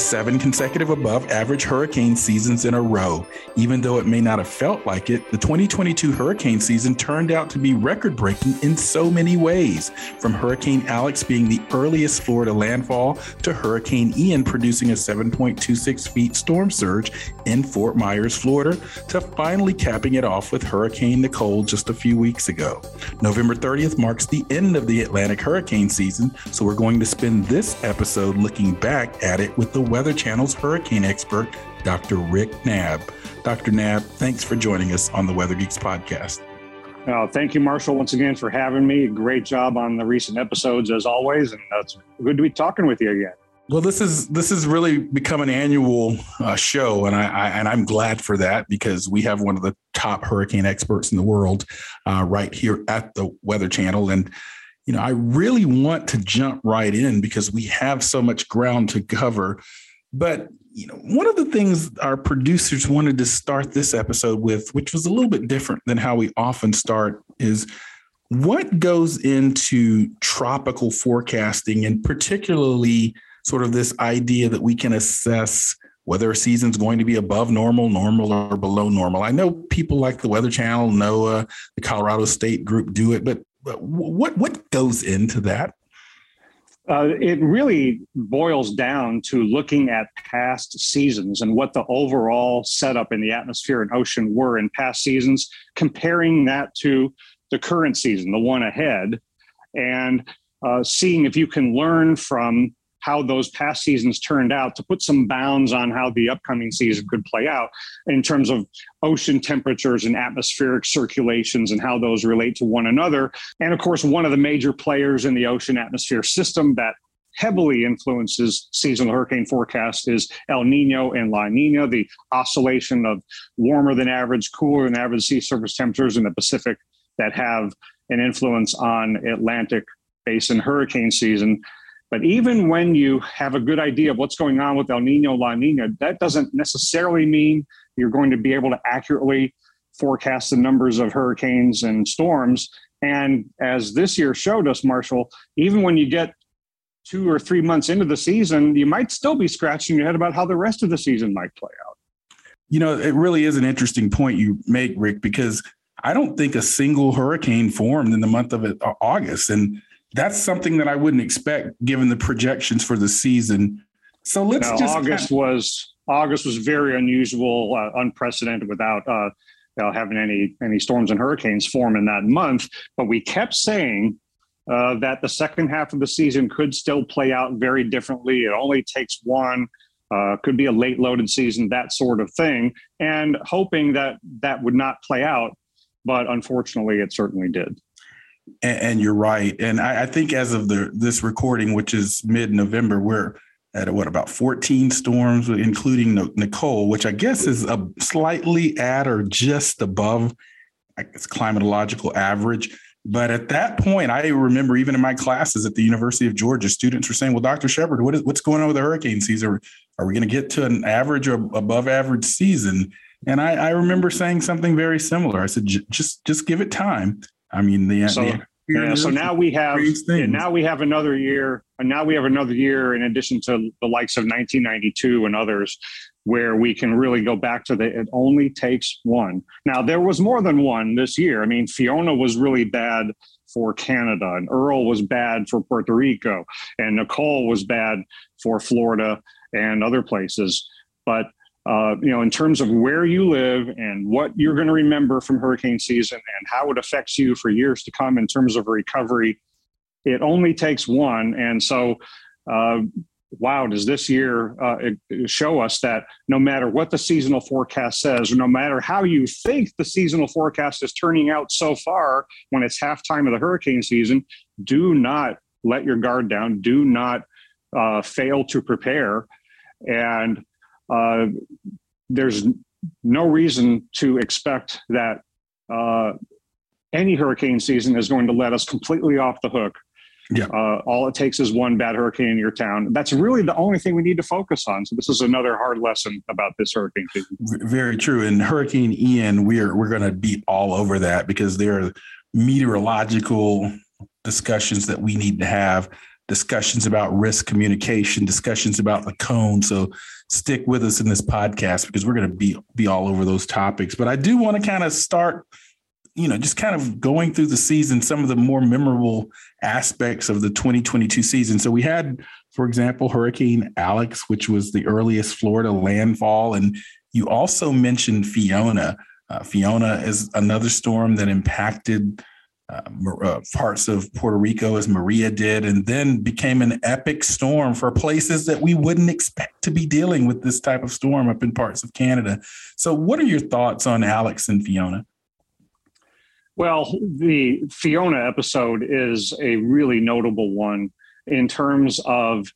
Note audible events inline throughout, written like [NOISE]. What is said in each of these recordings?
Seven consecutive above average hurricane seasons in a row. Even though it may not have felt like it, the 2022 hurricane season turned out to be record breaking in so many ways. From Hurricane Alex being the earliest Florida landfall to Hurricane Ian producing a 7.26 feet storm surge in Fort Myers, Florida, to finally capping it off with Hurricane Nicole just a few weeks ago. November 30th marks the end of the Atlantic hurricane season, so we're going to spend this episode looking back at it with the weather Channel's hurricane expert, Dr. Rick Knabb. Dr. Knabb, thanks for joining us on the Weather Geeks podcast. Uh, thank you, Marshall, once again for having me. Great job on the recent episodes, as always, and it's good to be talking with you again. Well, this is this has really become an annual uh, show, and I, I, and I'm glad for that because we have one of the top hurricane experts in the world uh, right here at the Weather Channel, and you know I really want to jump right in because we have so much ground to cover. But you know, one of the things our producers wanted to start this episode with, which was a little bit different than how we often start, is what goes into tropical forecasting and particularly sort of this idea that we can assess whether a season's going to be above normal, normal, or below normal. I know people like the Weather Channel, NOAA, the Colorado State Group do it, but, what what goes into that? Uh, it really boils down to looking at past seasons and what the overall setup in the atmosphere and ocean were in past seasons, comparing that to the current season, the one ahead, and uh, seeing if you can learn from how those past seasons turned out to put some bounds on how the upcoming season could play out in terms of ocean temperatures and atmospheric circulations and how those relate to one another. And of course, one of the major players in the ocean atmosphere system that heavily influences seasonal hurricane forecast is El Nino and La Nina, the oscillation of warmer than average, cooler than average sea surface temperatures in the Pacific that have an influence on Atlantic basin hurricane season. But even when you have a good idea of what's going on with El Nino, La Nina, that doesn't necessarily mean you're going to be able to accurately forecast the numbers of hurricanes and storms. And as this year showed us, Marshall, even when you get two or three months into the season, you might still be scratching your head about how the rest of the season might play out. You know, it really is an interesting point you make, Rick, because I don't think a single hurricane formed in the month of August. And that's something that I wouldn't expect given the projections for the season. So let's now, just August kind of, was August was very unusual, uh, unprecedented without uh, uh, having any any storms and hurricanes form in that month. But we kept saying uh, that the second half of the season could still play out very differently. It only takes one. Uh, could be a late loaded season, that sort of thing, and hoping that that would not play out. But unfortunately, it certainly did. And, and you're right. And I, I, think as of the this recording, which is mid November, we're at what about 14 storms, including Nicole, which I guess is a slightly at or just above I guess, climatological average. But at that point, I remember even in my classes at the University of Georgia, students were saying, "Well, Dr. Shepard, what is, what's going on with the hurricane season? Are we going to get to an average or above average season?" And I, I remember saying something very similar. I said, "Just just give it time." I mean, the, so, the yeah, so now we have yeah, now we have another year, and now we have another year in addition to the likes of 1992 and others, where we can really go back to the. It only takes one. Now there was more than one this year. I mean, Fiona was really bad for Canada, and Earl was bad for Puerto Rico, and Nicole was bad for Florida and other places. But uh, you know, in terms of where you live and what you're going to remember from hurricane season and how it affects you for years to come in terms of recovery, it only takes one. And so, uh, wow, does this year uh, show us that no matter what the seasonal forecast says, or no matter how you think the seasonal forecast is turning out so far when it's halftime of the hurricane season, do not let your guard down. Do not uh, fail to prepare. And uh, there's no reason to expect that uh, any hurricane season is going to let us completely off the hook. Yeah. Uh, all it takes is one bad hurricane in your town. That's really the only thing we need to focus on. So this is another hard lesson about this hurricane season. Very true. And Hurricane Ian, we're we're going to be all over that because there are meteorological discussions that we need to have discussions about risk communication, discussions about the cone. So stick with us in this podcast because we're going to be be all over those topics. But I do want to kind of start, you know, just kind of going through the season, some of the more memorable aspects of the 2022 season. So we had, for example, Hurricane Alex, which was the earliest Florida landfall, and you also mentioned Fiona. Uh, Fiona is another storm that impacted uh, uh, parts of Puerto Rico as Maria did, and then became an epic storm for places that we wouldn't expect to be dealing with this type of storm up in parts of Canada. So, what are your thoughts on Alex and Fiona? Well, the Fiona episode is a really notable one in terms of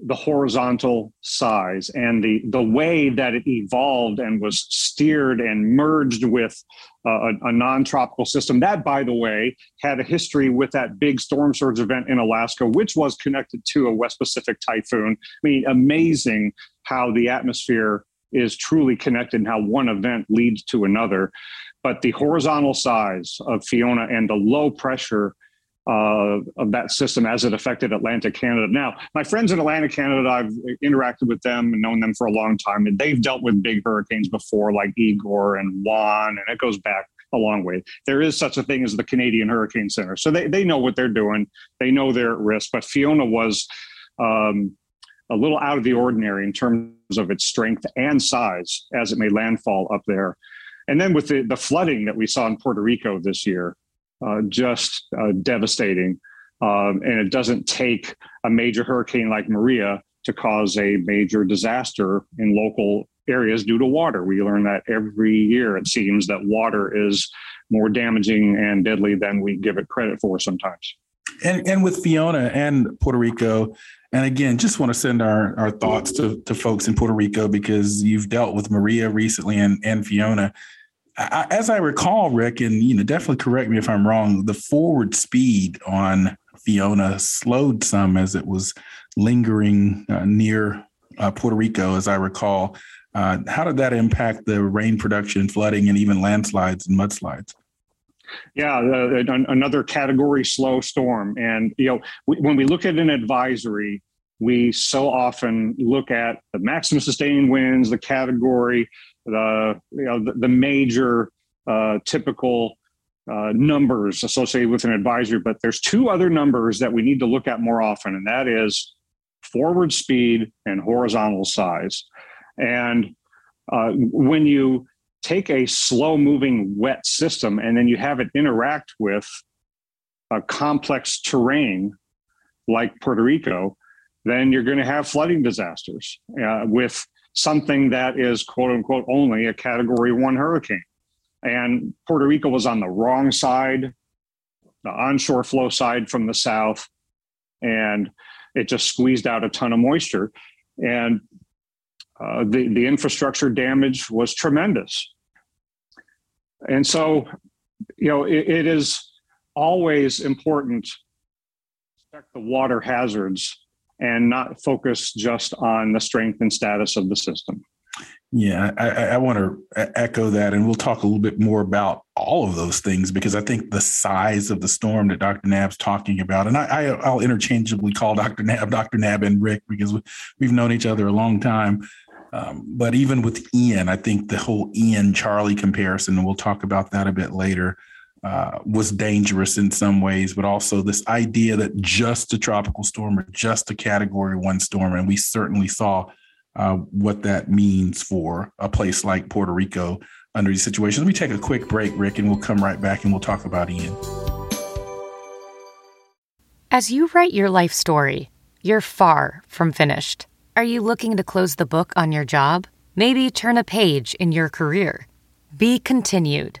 the horizontal size and the the way that it evolved and was steered and merged with uh, a, a, non-tropical system. That by the way had a history with that big storm surge event in alaska which was connected to a west pacific typhoon. I mean amazing how the atmosphere is truly connected and how one event leads to another. But the horizontal size of fiona and the low pressure uh, of that system as it affected Atlantic Canada. Now, my friends in Atlantic Canada, I've interacted with them and known them for a long time, and they've dealt with big hurricanes before, like Igor and Juan, and it goes back a long way. There is such a thing as the Canadian Hurricane Center, so they they know what they're doing. They know they're at risk. But Fiona was. Um, a little out of the ordinary in terms of its strength and size as it made landfall up there. And then with the, the flooding that we saw in Puerto Rico this year, uh, just uh, devastating. Um, and it doesn't take a major hurricane like Maria to cause a major disaster in local areas due to water. We learn that every year, it seems, that water is more damaging and deadly than we give it credit for sometimes. And, and with Fiona and Puerto Rico, and again, just want to send our, our thoughts to, to folks in Puerto Rico because you've dealt with Maria recently and, and Fiona. I, as I recall, Rick, and you know, definitely correct me if I'm wrong. The forward speed on Fiona slowed some as it was lingering uh, near uh, Puerto Rico, as I recall. Uh, how did that impact the rain production, flooding, and even landslides and mudslides? Yeah, uh, another category slow storm. And, you know, when we look at an advisory, we so often look at the maximum sustained winds, the category, the you know the, the major uh, typical uh, numbers associated with an advisory, but there's two other numbers that we need to look at more often, and that is forward speed and horizontal size. And uh, when you take a slow moving wet system and then you have it interact with a complex terrain like Puerto Rico, then you're going to have flooding disasters uh, with something that is quote unquote only a category one hurricane. And Puerto Rico was on the wrong side, the onshore flow side from the south, and it just squeezed out a ton of moisture. And uh, the, the infrastructure damage was tremendous. And so, you know, it, it is always important to check the water hazards and not focus just on the strength and status of the system. Yeah, I, I, want to echo that, and we'll talk a little bit more about all of those things because I think the size of the storm that Dr. Knabb's talking about, and I, will interchangeably call Dr. Knabb Dr. Knabb and Rick because we've known each other a long time. Um, but even with Ian, I think the whole Ian Charley comparison, and we'll talk about that a bit later, uh, was dangerous in some ways, but also this idea that just a tropical storm or just a category one storm, and we certainly saw uh, what that means for a place like Puerto Rico under these situations. Let me take a quick break, Rick, and we'll come right back and we'll talk about Ian. As you write your life story, you're far from finished. Are you looking to close the book on your job? Maybe turn a page in your career? Be continued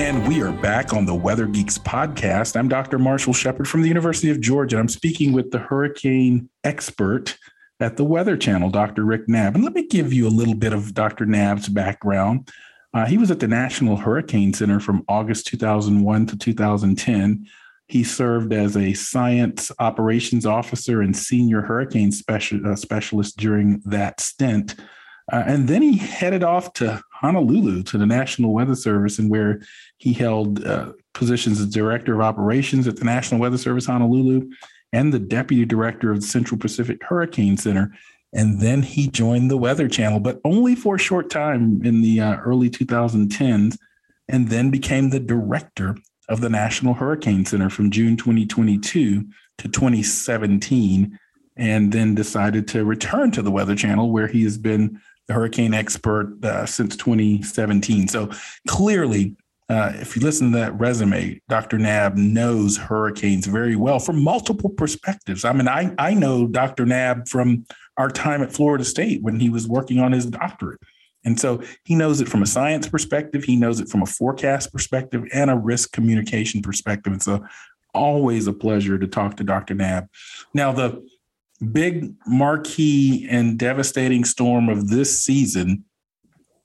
And we are back on the Weather Geeks podcast. I'm Dr. Marshall Shepard from the University of Georgia. I'm speaking with the hurricane expert at the Weather Channel, Dr. Rick Knabb. And let me give you a little bit of Dr. Knabb's background. Uh, he was at the National Hurricane Center from August 2001 to 2010. He served as a science operations officer and senior hurricane special, uh, specialist during that stint. Uh, and then he headed off to Honolulu to the National Weather Service, and where he held uh, positions as director of operations at the National Weather Service Honolulu and the deputy director of the Central Pacific Hurricane Center. And then he joined the Weather Channel, but only for a short time in the uh, early 2010s, and then became the director of the National Hurricane Center from June 2022 to 2017, and then decided to return to the Weather Channel, where he has been the hurricane expert uh, since 2017. So clearly, uh, if you listen to that resume, Dr. Knabb knows hurricanes very well from multiple perspectives. I mean, I, I know Dr. Knabb from our time at Florida State when he was working on his doctorate. And so he knows it from a science perspective, he knows it from a forecast perspective, and a risk communication perspective. And so always a pleasure to talk to Dr. Knabb. Now, the big marquee and devastating storm of this season,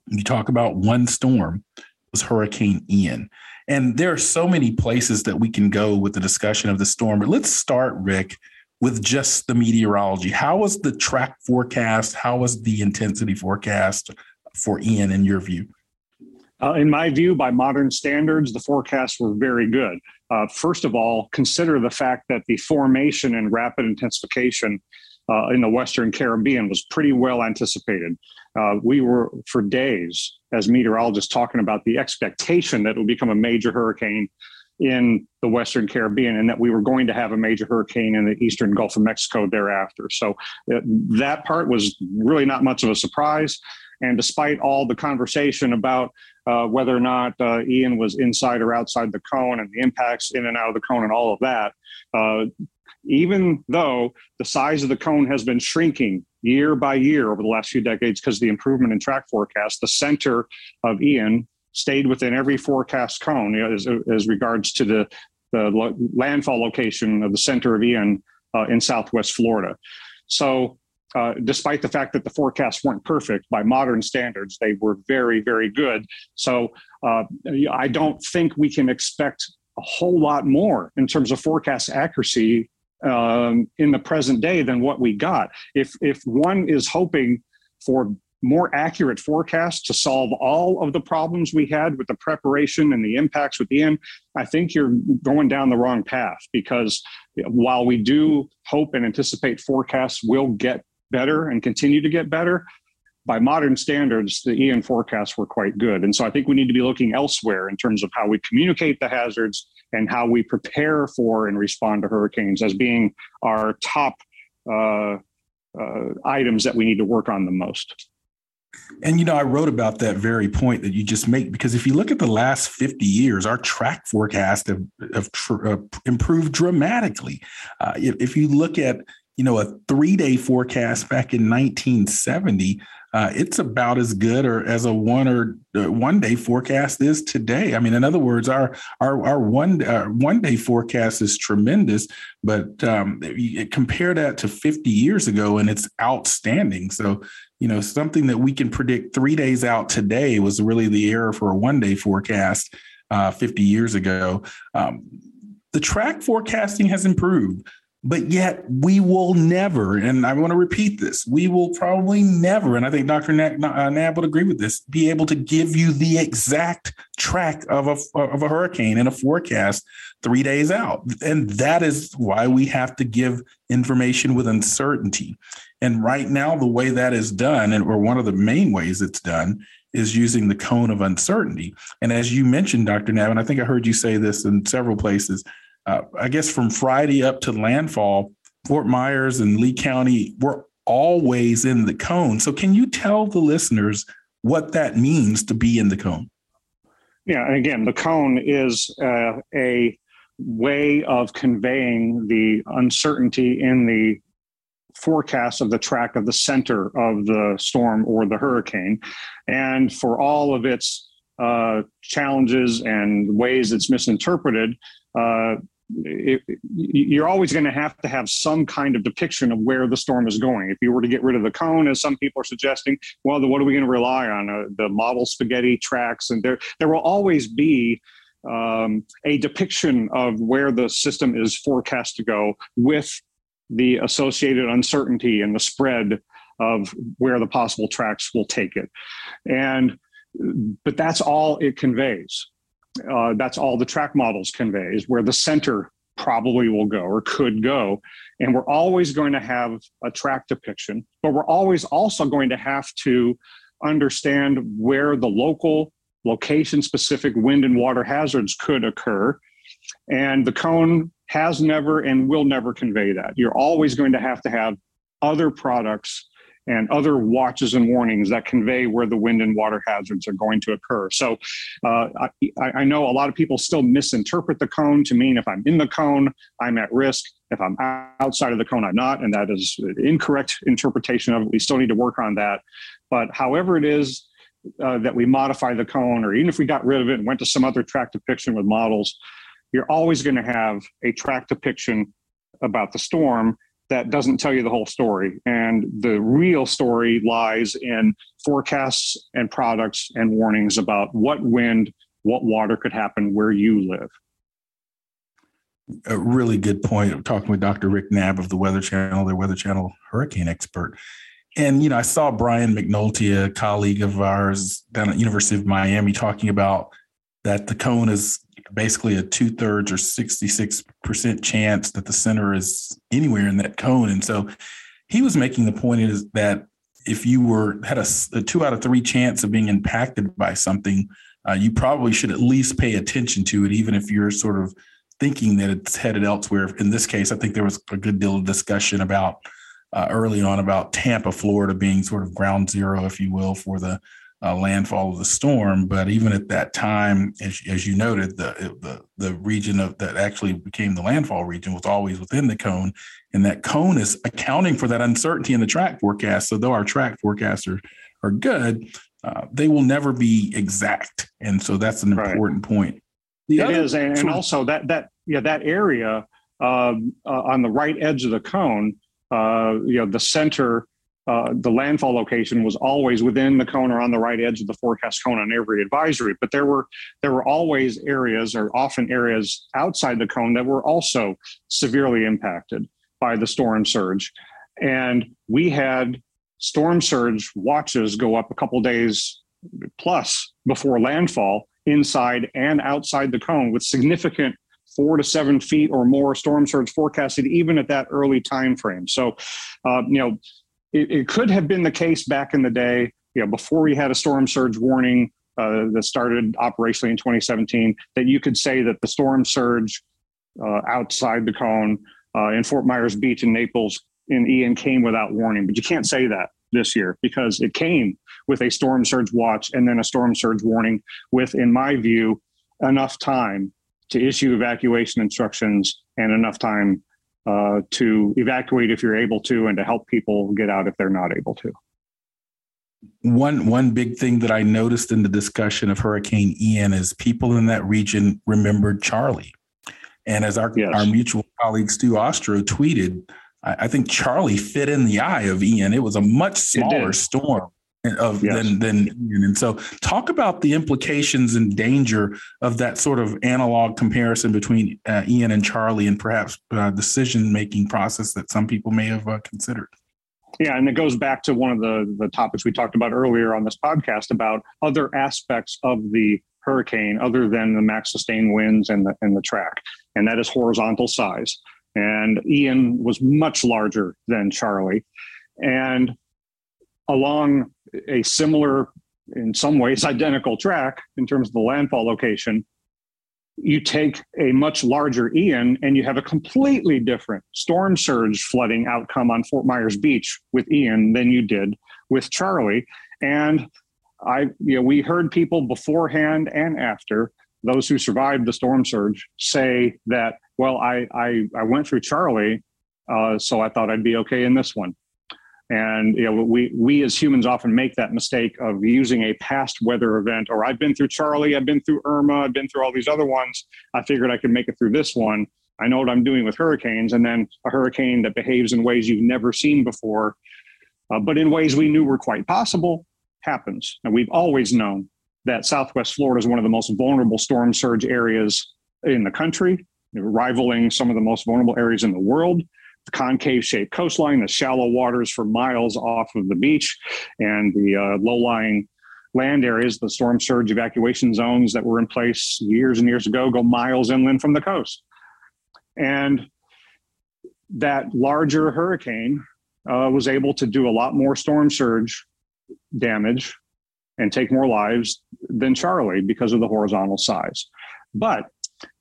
you talk about one storm, was Hurricane Ian. And there are so many places that we can go with the discussion of the storm. But let's start, Rick, with just the meteorology. How was the track forecast? How was the intensity forecast for Ian in your view? Uh, in my view, by modern standards, the forecasts were very good. Uh, first of all, consider the fact that the formation and rapid intensification uh, in the Western Caribbean was pretty well anticipated. Uh, we were for days, as meteorologists, talking about the expectation that it would become a major hurricane in the Western Caribbean and that we were going to have a major hurricane in the Eastern Gulf of Mexico thereafter. So uh, that part was really not much of a surprise. And despite all the conversation about uh, whether or not uh, Ian was inside or outside the cone and the impacts in and out of the cone and all of that, uh, even though the size of the cone has been shrinking year by year over the last few decades because of the improvement in track forecast, the center of Ian stayed within every forecast cone you know, as, as regards to the, the landfall location of the center of Ian uh, in Southwest Florida. So uh, despite the fact that the forecasts weren't perfect by modern standards, they were very, very good. So uh, I don't think we can expect a whole lot more in terms of forecast accuracy um, in the present day than what we got. If if one is hoping for more accurate forecasts to solve all of the problems we had with the preparation and the impacts with Ian, I think you're going down the wrong path because while we do hope and anticipate forecasts will get better and continue to get better, by modern standards, the Ian forecasts were quite good. And so I think we need to be looking elsewhere in terms of how we communicate the hazards and how we prepare for and respond to hurricanes as being our top uh, uh, items that we need to work on the most. And you know, I wrote about that very point that you just make because if you look at the last 50 years, our track forecast have, have tr- uh, improved dramatically. Uh, if, if, you look at you know a three day forecast back in 1970, uh, it's about as good or as a one or uh, one day forecast is today. I mean, in other words, our our our one uh, one day forecast is tremendous, but um, compare that to 50 years ago, and it's outstanding. So you know, something that we can predict three days out today was really the error for a one day forecast uh, 50 years ago. Um, the track forecasting has improved. But yet we will never, and I want to repeat this, we will probably never, and I think Dr. Knabb, uh, Knabb would agree with this, be able to give you the exact track of a, of a hurricane in a forecast three days out. And that is why we have to give information with uncertainty. And right now, the way that is done, and or one of the main ways it's done, is using the cone of uncertainty. And as you mentioned, Dr. Knabb, and I think I heard you say this in several places, uh, I guess from Friday up to landfall, Fort Myers and Lee County were always in the cone. So, can you tell the listeners what that means to be in the cone? Yeah, and again, the cone is uh, a way of conveying the uncertainty in the forecast of the track of the center of the storm or the hurricane. And for all of its uh, challenges and ways it's misinterpreted, uh, it, you're always going to have to have some kind of depiction of where the storm is going. If you were to get rid of the cone, as some people are suggesting, well, what are we going to rely on? Uh, the model spaghetti tracks, and there there will always be um, a depiction of where the system is forecast to go with the associated uncertainty and the spread of where the possible tracks will take it, and but that's all it conveys uh, that's all the track models convey is where the center probably will go or could go. And we're always going to have a track depiction, but we're always also going to have to understand where the local location specific wind and water hazards could occur. And the cone has never and will never convey that. You're always going to have to have other products and other watches and warnings that convey where the wind and water hazards are going to occur. So uh, I, I, know a lot of people still misinterpret the cone to mean if I'm in the cone, I'm at risk. If I'm outside of the cone, I'm not. And that is incorrect interpretation of it. We still need to work on that. But however it is uh, that we modify the cone, or even if we got rid of it and went to some other track depiction with models, you're always going to have a track depiction about the storm that doesn't tell you the whole story. And the real story lies in forecasts and products and warnings about what wind, what water could happen where you live. A really good point. I'm talking with Dr. Rick Knabb of the Weather Channel, their Weather Channel hurricane expert. And, you know, I saw Brian McNoldy, a colleague of ours down at University of Miami, talking about that the cone is basically a two thirds or 66% chance that the center is anywhere in that cone. And so he was making the point is that if you were had a, a two out of three chance of being impacted by something, uh, you probably should at least pay attention to it, even if you're sort of thinking that it's headed elsewhere. In this case, I think there was a good deal of discussion about uh, early on about Tampa, Florida being sort of ground zero, if you will, for the uh, landfall of the storm. But even at that time, as, as you noted, the, the the region of that actually became the landfall region was always within the cone, and that cone is accounting for that uncertainty in the track forecast. So though our track forecasts are are good, uh, they will never be exact, and so that's an right. important point. The it is, and, and, also that that yeah that area um, uh, on the right edge of the cone, uh, you know, the center uh, the landfall location was always within the cone or on the right edge of the forecast cone on every advisory. But there were there were always areas, or often areas outside the cone, that were also severely impacted by the storm surge. And we had storm surge watches go up a couple days plus before landfall inside and outside the cone with significant four to seven feet or more storm surge forecasted even at that early time frame so uh, you know it, it, could have been the case back in the day, you know, before we had a storm surge warning uh, that started operationally in 2017, that you could say that the storm surge uh, outside the cone uh, in Fort Myers Beach and Naples in Ian came without warning. But you can't say that this year because it came with a storm surge watch and then a storm surge warning with, in my view, enough time to issue evacuation instructions and enough time uh, to evacuate if you're able to and to help people get out if they're not able to. One one big thing that I noticed in the discussion of Hurricane Ian is people in that region remembered Charley. And as our, yes. our mutual colleague Stu Ostro tweeted, I, I, think Charley fit in the eye of Ian. It was a much smaller storm of yes. than than and so talk about the implications and danger of that sort of analog comparison between uh, Ian and Charley, and perhaps uh, decision making process that some people may have uh, considered. Yeah, and it goes back to one of the the topics we talked about earlier on this podcast about other aspects of the hurricane other than the max sustained winds and the and the track, and that is horizontal size. And Ian was much larger than Charley, and along a similar, in some ways, [LAUGHS] identical track in terms of the landfall location, you take a much larger Ian and you have a completely different storm surge flooding outcome on Fort Myers Beach with Ian than you did with Charley. And I, you know, we heard people beforehand and after those who survived the storm surge say that, well, I I, I went through Charley, uh, so I thought I'd be okay in this one. And you know, we we as humans often make that mistake of using a past weather event. Or I've been through Charley, I've been through Irma, I've been through all these other ones. I figured I could make it through this one. I know what I'm doing with hurricanes, and then a hurricane that behaves in ways you've never seen before, uh, but in ways we knew were quite possible, happens. And we've always known that Southwest Florida is one of the most vulnerable storm surge areas in the country, rivaling some of the most vulnerable areas in the world concave shaped coastline, the shallow waters for miles off of the beach, and the uh, low lying land areas, the storm surge evacuation zones that were in place years and years ago go miles inland from the coast. And that larger hurricane uh, was able to do a lot more storm surge damage and take more lives than Charley because of the horizontal size. But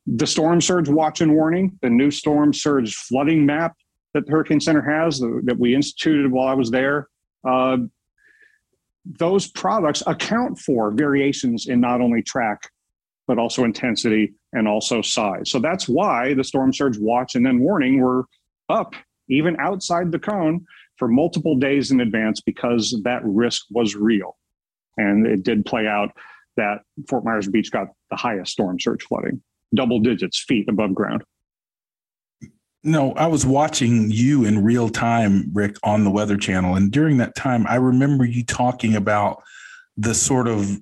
the storm surge watch and warning, the new storm surge flooding map that the Hurricane Center has that we instituted while I was there, uh, those products account for variations in not only track, but also intensity and also size. So that's why the storm surge watch and then warning were up even outside the cone for multiple days in advance because that risk was real. And it did play out that Fort Myers Beach got the highest storm surge flooding, double digits feet above ground. No, I was watching you in real time, Rick, on the Weather Channel. And during that time, I remember you talking about the sort of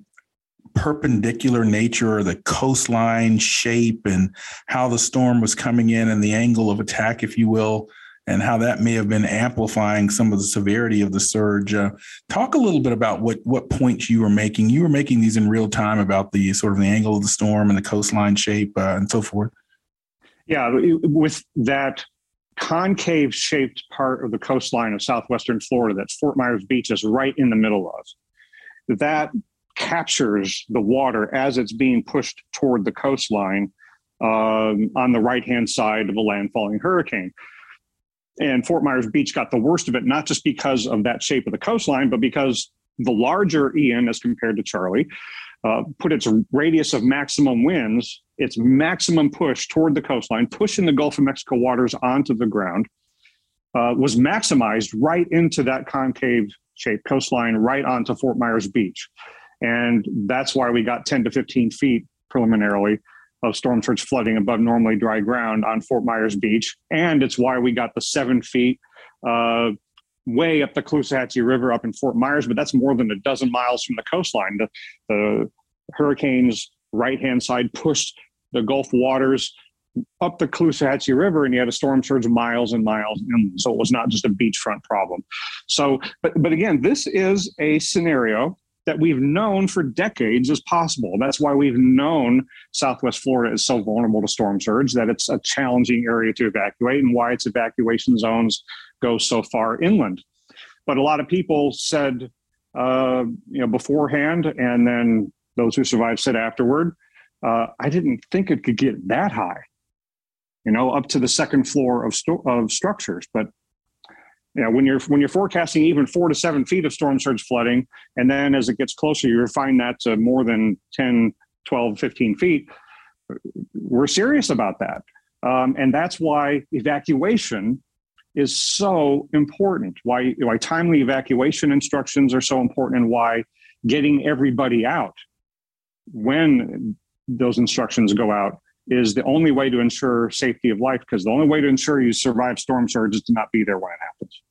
perpendicular nature or the coastline shape and how the storm was coming in and the angle of attack, if you will, and how that may have been amplifying some of the severity of the surge. Uh, talk a little bit about what what points you were making. You were making these in real time about the sort of the angle of the storm and the coastline shape uh, and so forth. Yeah, with that concave shaped part of the coastline of southwestern Florida that Fort Myers Beach is right in the middle of, that captures the water as it's being pushed toward the coastline um, on the right hand side of a landfalling hurricane. And Fort Myers Beach got the worst of it, not just because of that shape of the coastline, but because the larger Ian, as compared to Charley, uh, put its radius of maximum winds, its maximum push toward the coastline, pushing the Gulf of Mexico waters onto the ground, uh, was maximized right into that concave shaped coastline, right onto Fort Myers Beach. And that's why we got 10 to 15 feet preliminarily of storm surge flooding above normally dry ground on Fort Myers Beach. And it's why we got the seven feet uh, way up the Caloosahatchee River up in Fort Myers, but that's more than a dozen miles from the coastline. The, the hurricane's right hand side pushed the Gulf waters up the Caloosahatchee River, and you had a storm surge miles and miles. And so it was not just a beachfront problem. So, but but again, this is a scenario that we've known for decades is possible. That's why we've known Southwest Florida is so vulnerable to storm surge, that it's a challenging area to evacuate, and why its evacuation zones go so far inland. But a lot of people said, uh, you know, beforehand, and then those who survived said afterward, uh, I didn't think it could get that high, you know, up to the second floor of, of structures. But you know, when you're when you're forecasting even four to seven feet of storm surge flooding, and then as it gets closer, you refine that to more than 10, 12, 15 feet. We're serious about that. Um, and that's why evacuation is so important. Why why timely evacuation instructions are so important, and why getting everybody out when those instructions go out is the only way to ensure safety of life. Because the only way to ensure you survive storm surge is to not be there when it happens.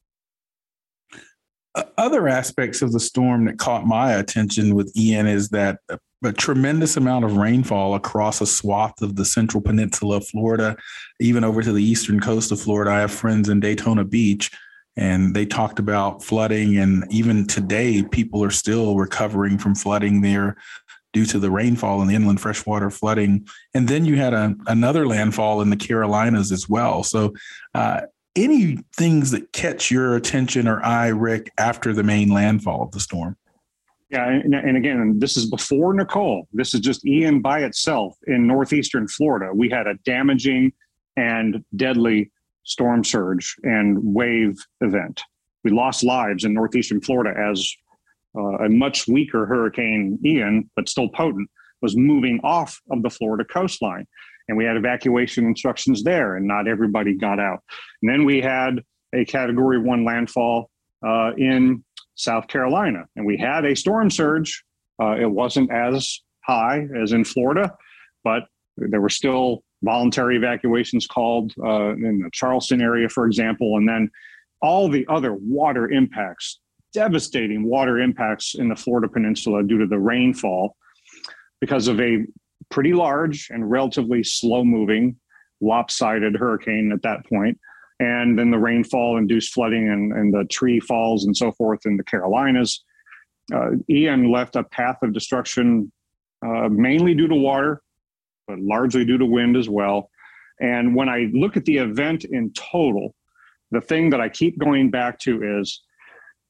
other aspects of the storm that caught my attention with Ian is that a, a, tremendous amount of rainfall across a swath of the central peninsula of Florida, even over to the eastern coast of Florida. I have friends in Daytona Beach, and they talked about flooding. And even today, people are still recovering from flooding there due to the rainfall and the inland freshwater flooding. And then you had a, another landfall in the Carolinas as well. So, uh, any things that catch your attention or eye, Rick, after the main landfall of the storm? Yeah, and, and, again, this is before Nicole. This is just Ian by itself in northeastern Florida. We had a damaging and deadly storm surge and wave event. We lost lives in northeastern Florida as uh, a much weaker Hurricane Ian, but still potent, was moving off of the Florida coastline and we had evacuation instructions there, and not everybody got out. And then we had a Category One landfall uh, in South Carolina, and we had a storm surge. Uh, it wasn't as high as in Florida, but there were still voluntary evacuations called uh, in the Charleston area, for example, and then all the other water impacts, devastating water impacts in the Florida Peninsula due to the rainfall because of a pretty large and relatively slow moving, lopsided hurricane at that point. And then the rainfall induced flooding and, and the tree falls and so forth in the Carolinas. Uh, Ian left a path of destruction uh, mainly due to water, but largely due to wind as well. And when I look at the event in total, the thing that I keep going back to is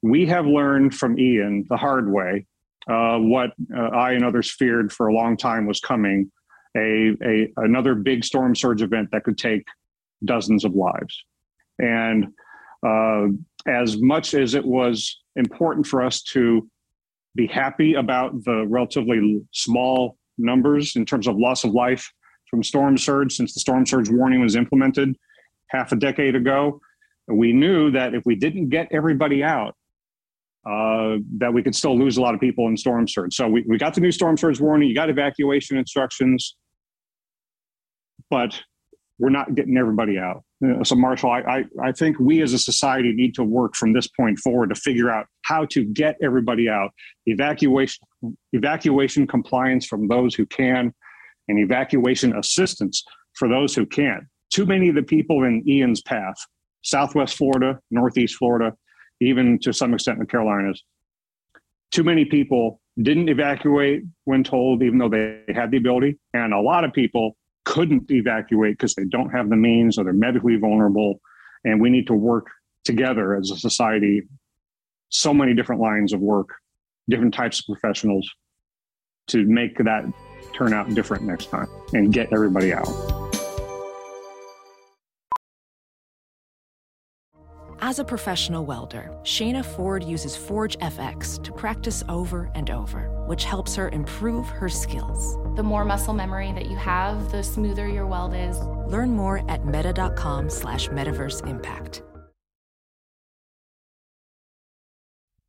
we have learned from Ian the hard way uh, what uh, I and others feared for a long time was coming a, a another big storm surge event that could take dozens of lives. And uh, as much as it was important for us to be happy about the relatively small numbers in terms of loss of life from storm surge since the storm surge warning was implemented half a decade ago, we knew that if we didn't get everybody out, uh, that we could still lose a lot of people in storm surge. So we, we got the new storm surge warning, you got evacuation instructions, but we're not getting everybody out. Uh, so Marshall, I, I, I think we as a society need to work from this point forward to figure out how to get everybody out. Evacuation, evacuation compliance from those who can, and evacuation assistance for those who can't. Too many of the people in Ian's path, Southwest Florida, Northeast Florida, even to some extent in the Carolinas. Too many people didn't evacuate when told, even though they had the ability. And a lot of people couldn't evacuate because they don't have the means or they're medically vulnerable. And we need to work together as a society, so many different lines of work, different types of professionals to make that turn out different next time and get everybody out. As a professional welder, Shayna Ford uses Forge FX to practice over and over, which helps her improve her skills. The more muscle memory that you have, the smoother your weld is. Learn more at meta.com slash metaverse impact.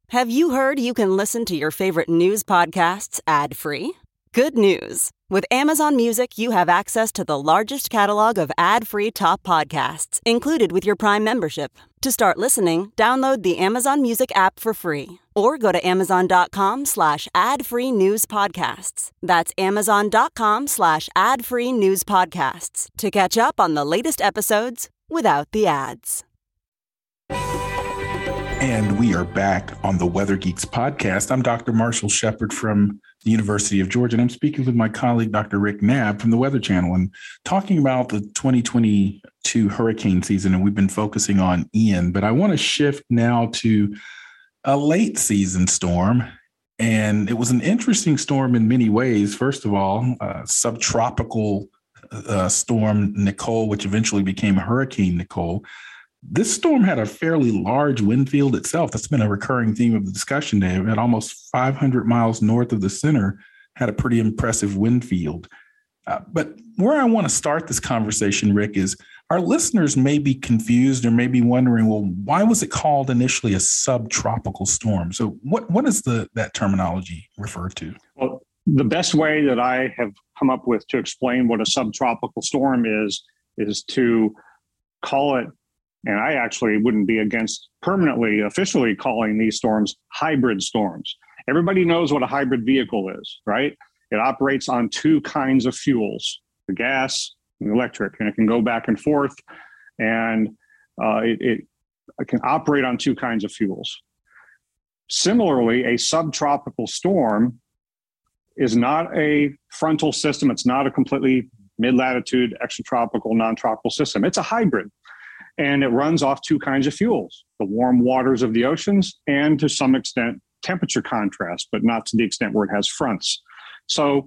Have you heard you can listen to your favorite news podcasts ad-free? Good news. With Amazon Music, you have access to the largest catalog of ad-free top podcasts included with your Prime membership. To start listening, download the Amazon Music app for free or go to amazon.com slash ad-free news podcasts. That's amazon.com slash ad-free news podcasts to catch up on the latest episodes without the ads. And we are back on the Weather Geeks podcast. I'm Dr. Marshall Shepard from the University of Georgia, and I'm speaking with my colleague, Dr. Rick Knabb from the Weather Channel, and talking about the 2022 hurricane season. And we've been focusing on Ian, but I want to shift now to a late season storm. And it was an interesting storm in many ways. First of all, subtropical uh, storm Nicole, which eventually became Hurricane Nicole this storm had a fairly large wind field itself. That's been a recurring theme of the discussion today. At almost 500 miles north of the center, had a pretty impressive wind field. Uh, but where I want to start this conversation, Rick, is our listeners may be confused or may be wondering, well, why was it called initially a subtropical storm? So, what what is the that terminology refer to? Well, the best way that I have come up with to explain what a subtropical storm is is to call it And I actually wouldn't be against permanently, officially calling these storms hybrid storms. Everybody knows what a hybrid vehicle is, right? It operates on two kinds of fuels the gas and the electric, and it can go back and forth. And uh, it, it, it can operate on two kinds of fuels. Similarly, a subtropical storm is not a frontal system. It's not a completely mid latitude, extratropical, non tropical system. It's a hybrid. And it runs off two kinds of fuels the warm waters of the oceans and to some extent temperature contrast, but not to the extent where it has fronts. So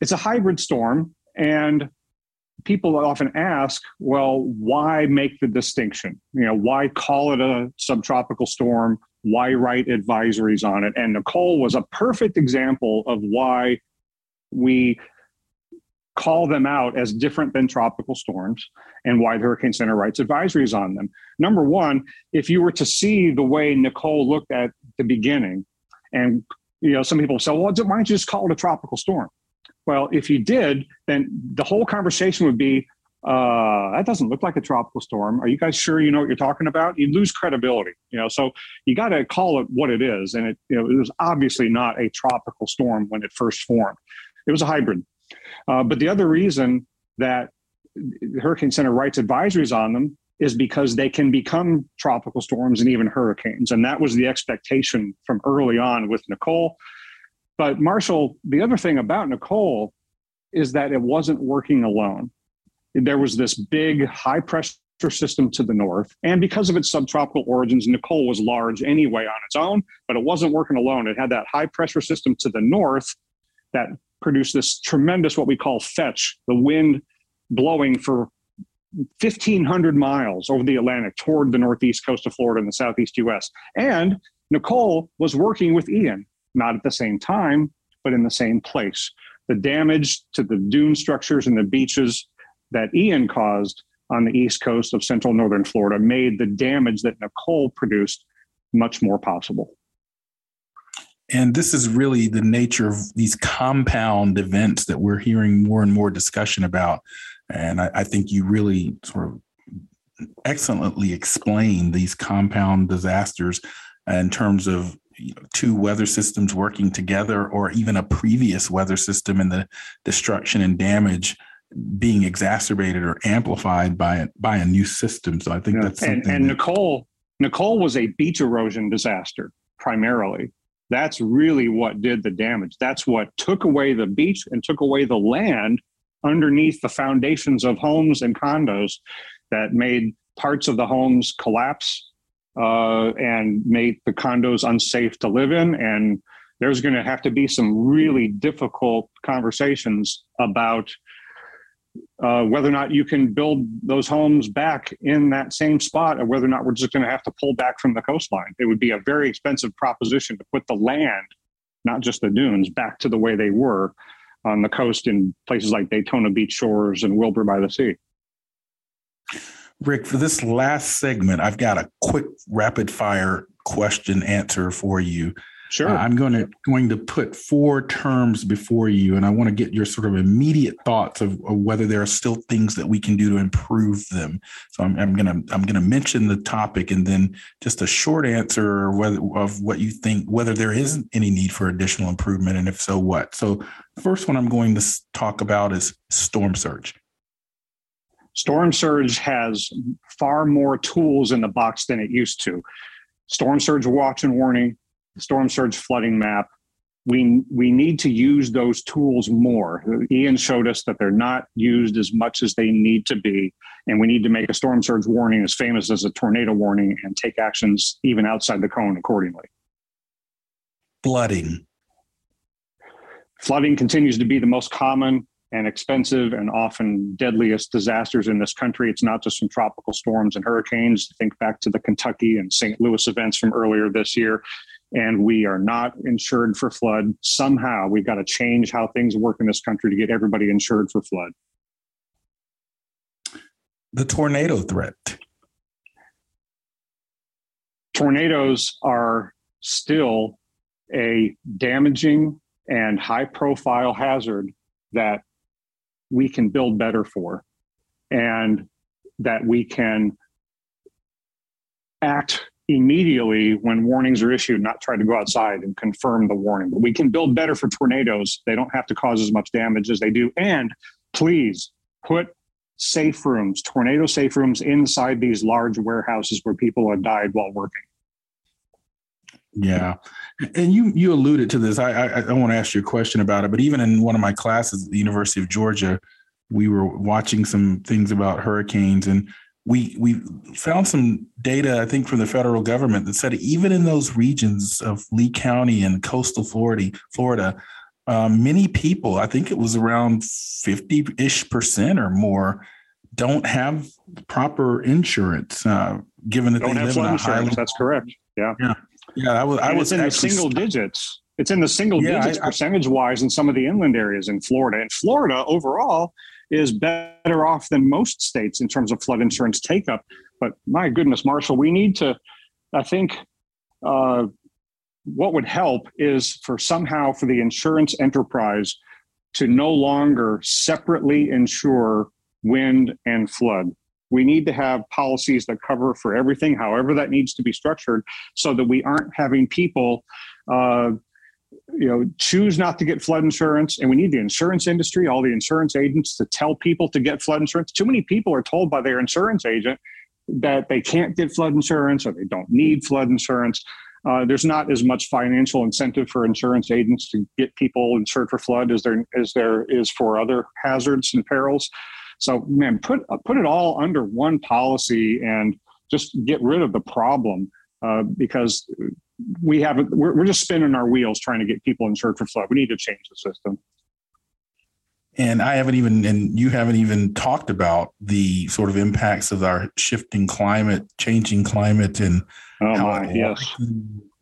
it's a hybrid storm. And people often ask, well, why make the distinction? You know, why call it a subtropical storm? Why write advisories on it? And Nicole was a perfect example of why we call them out as different than tropical storms and why the Hurricane Center writes advisories on them. Number one, if you were to see the way Nicole looked at the beginning, and you know, some people say, well, why don't you just call it a tropical storm? Well, if you did, then the whole conversation would be, uh, that doesn't look like a tropical storm. Are you guys sure you know what you're talking about? You lose credibility, you know. So you got to call it what it is, and it, you know, it was obviously not a tropical storm when it first formed. It was a hybrid. Uh, but the other reason that the Hurricane Center writes advisories on them is because they can become tropical storms and even hurricanes, and that was the expectation from early on with Nicole. But Marshall, the other thing about Nicole is that it wasn't working alone. There was this big high pressure system to the north. And because of its subtropical origins, Nicole was large anyway on its own, but it wasn't working alone. It had that high pressure system to the north that produced this tremendous, what we call fetch, the wind blowing for 1,500 miles over the Atlantic toward the northeast coast of Florida and the southeast US. And Nicole was working with Ian not at the same time, but in the same place. The damage to the dune structures and the beaches that Ian caused on the east coast of central northern Florida made the damage that Nicole produced much more possible. And this is really the nature of these compound events that we're hearing more and more discussion about. And I, I think you really sort of excellently explain these compound disasters in terms of you know, two weather systems working together or even a previous weather system and the destruction and damage being exacerbated or amplified by it by a new system so i think yeah. that's and, and that, nicole nicole was a beach erosion disaster primarily that's really what did the damage that's what took away the beach and took away the land underneath the foundations of homes and condos that made parts of the homes collapse uh, and made the condos unsafe to live in. And there's going to have to be some really difficult conversations about uh, whether or not you can build those homes back in that same spot, or whether or not we're just going to have to pull back from the coastline. It would be a very expensive proposition to put the land, not just the dunes, back to the way they were on the coast in places like Daytona Beach shores and Wilbur by the Sea. Rick, for this last segment, I've got a quick rapid fire question answer for you. Sure. Uh, I'm going to going to put four terms before you, and I want to get your sort of immediate thoughts of, of whether there are still things that we can do to improve them. So I'm, I'm gonna I'm gonna mention the topic, and then just a short answer whether of what you think whether there is any need for additional improvement, and if so, what. So first one I'm going to talk about is storm surge. Storm Surge has far more tools in the box than it used to. Storm Surge watch and warning, Storm Surge flooding map. We, we need to use those tools more. Ian showed us that they're not used as much as they need to be. And we need to make a storm surge warning as famous as a tornado warning and take actions even outside the cone accordingly. Flooding. Flooding continues to be the most common and expensive and often deadliest disasters in this country. It's not just from tropical storms and hurricanes. Think back to the Kentucky and St. Louis events from earlier this year. And we are not insured for flood. Somehow we've got to change how things work in this country to get everybody insured for flood. The tornado threat. Tornadoes are still a damaging and high profile hazard that we can build better for and that we can act immediately when warnings are issued, not try to go outside and confirm the warning. But we can build better for tornadoes. They don't have to cause as much damage as they do. And please put safe rooms, tornado safe rooms inside these large warehouses where people have died while working. Yeah, and you you alluded to this. I I, I want to ask you a question about it, but even in one of my classes at the University of Georgia, we were watching some things about hurricanes, and we we found some data I think from the federal government that said even in those regions of Lee County and coastal Florida, Florida, um, many people, I think it was around fifty ish percent or more, don't have proper insurance. Uh, given that don't they have live in a That's correct. Yeah. Yeah. Yeah, I was. I was in the single digits. It's in the single Yeah, digits I- I- percentage wise in some of the inland areas in Florida. And Florida overall is better off than most states in terms of flood insurance take up. But my goodness, Marshall, we need to, I think, uh, what would help is for somehow for the insurance enterprise to no longer separately insure wind and flood. We need to have policies that cover for everything, however that needs to be structured, so that we aren't having people, uh, you know, choose not to get flood insurance. And we need the insurance industry, all the insurance agents, to tell people to get flood insurance. Too many people are told by their insurance agent that they can't get flood insurance or they don't need flood insurance. Uh, there's not as much financial incentive for insurance agents to get people insured for flood as there as there is for other hazards and perils. So, man, put put it all under one policy and just get rid of the problem uh, because we haven't. We're, we're just spinning our wheels trying to get people insured for flood. We need to change the system. And I haven't even, and you haven't even talked about the sort of impacts of our shifting climate, changing climate, and Oh how my, it yes.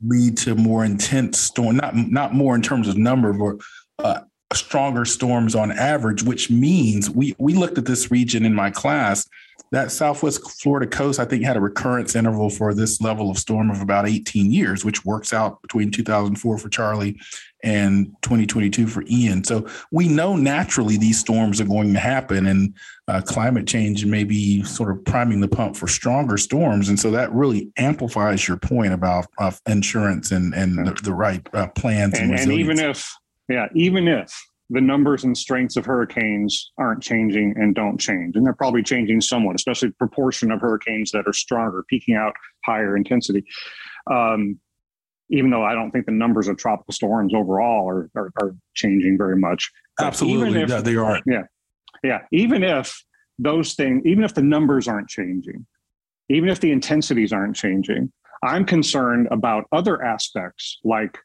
lead to more intense storm. Not not more in terms of number, but uh, stronger storms on average. Which means we we looked at this region in my class. That Southwest Florida coast, I think, had a recurrence interval for this level of storm of about 18 years, which works out between 2004 for Charley and 2022 for Ian. So we know naturally these storms are going to happen, and uh, climate change may be sort of priming the pump for stronger storms. And so that really amplifies your point about uh, insurance and and the, the right uh, plans and, and, and even if yeah even if the numbers and strengths of hurricanes aren't changing and don't change and they're probably changing somewhat especially the proportion of hurricanes that are stronger peaking out higher intensity um, even though i don't think the numbers of tropical storms overall are, are, are changing very much absolutely if- yeah, they are. Yeah. Yeah even if those things even if the numbers aren't changing even if the intensities aren't changing i'm concerned about other aspects like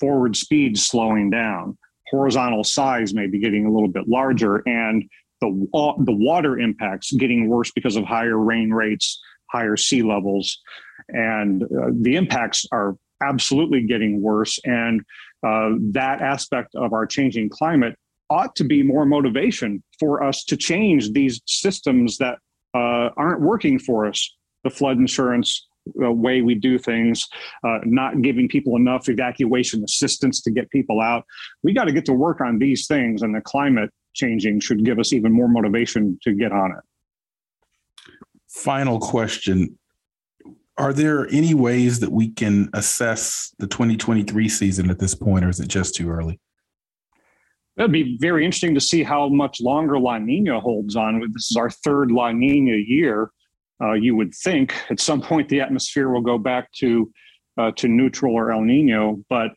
forward speed slowing down horizontal size may be getting a little bit larger and the, wa- the water impacts getting worse because of higher rain rates higher sea levels and uh, the impacts are absolutely getting worse and uh, that aspect of our changing climate ought to be more motivation for us to change these systems that uh, aren't working for us. The flood insurance, the way we do things, uh, not giving people enough evacuation assistance to get people out. We got to get to work on these things, and the climate changing should give us even more motivation to get on it. Final question. Are there any ways that we can assess the 2023 season at this point, or is it just too early? It'd be very interesting to see how much longer La Nina holds on. This is our third La Nina year. Uh, you would think at some point the atmosphere will go back to uh, to neutral or El Nino, but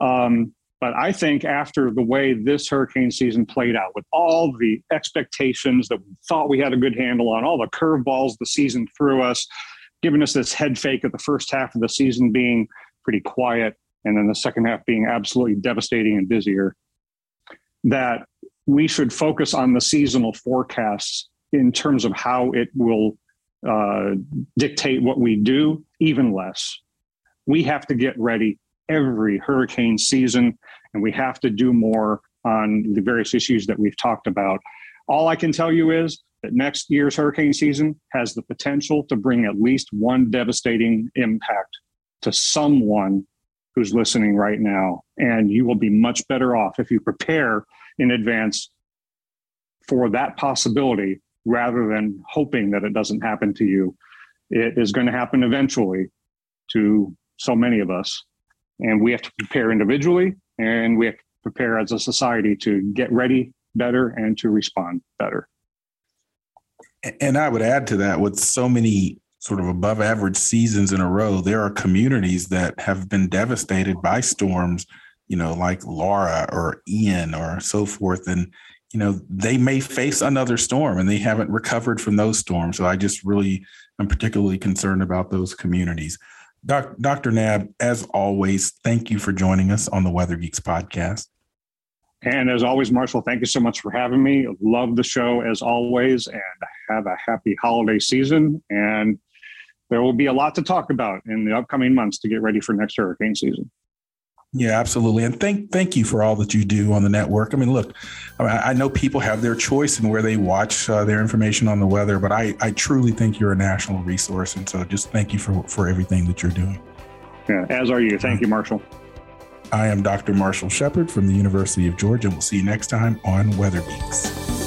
um, but I think after the way this hurricane season played out, with all the expectations that we thought we had a good handle on, all the curveballs the season threw us, giving us this head fake at the first half of the season being pretty quiet, and then the second half being absolutely devastating and busier that we should focus on the seasonal forecasts in terms of how it will uh, dictate what we do even less. We have to get ready every hurricane season, and we have to do more on the various issues that we've talked about. All I can tell you is that next year's hurricane season has the potential to bring at least one devastating impact to someone who's listening right now. And you will be much better off if you prepare in advance for that possibility rather than hoping that it doesn't happen to you. It is going to happen eventually to so many of us. And we have to prepare individually and we have to prepare as a society to get ready better and to respond better. And I would add to that with so many sort of above average seasons in a row, there are communities that have been devastated by storms, you know, like Laura or Ian or so forth. And, you know, they may face another storm and they haven't recovered from those storms. So I just really am particularly concerned about those communities. Doc, Dr. Knabb as always, thank you for joining us on the Weather Geeks podcast. And as always, Marshall, thank you so much for having me. Love the show as always, and have a happy holiday season. And there will be a lot to talk about in the upcoming months to get ready for next hurricane season. Yeah, absolutely. And thank thank you for all that you do on the network. I mean, look, I, I know people have their choice in where they watch uh, their information on the weather, but I, I truly think you're a national resource. And so just thank you for, for everything that you're doing. Yeah, as are you. Thank you, Marshall. I am Dr. Marshall Shepard from the University of Georgia, and we'll see you next time on Weather Geeks.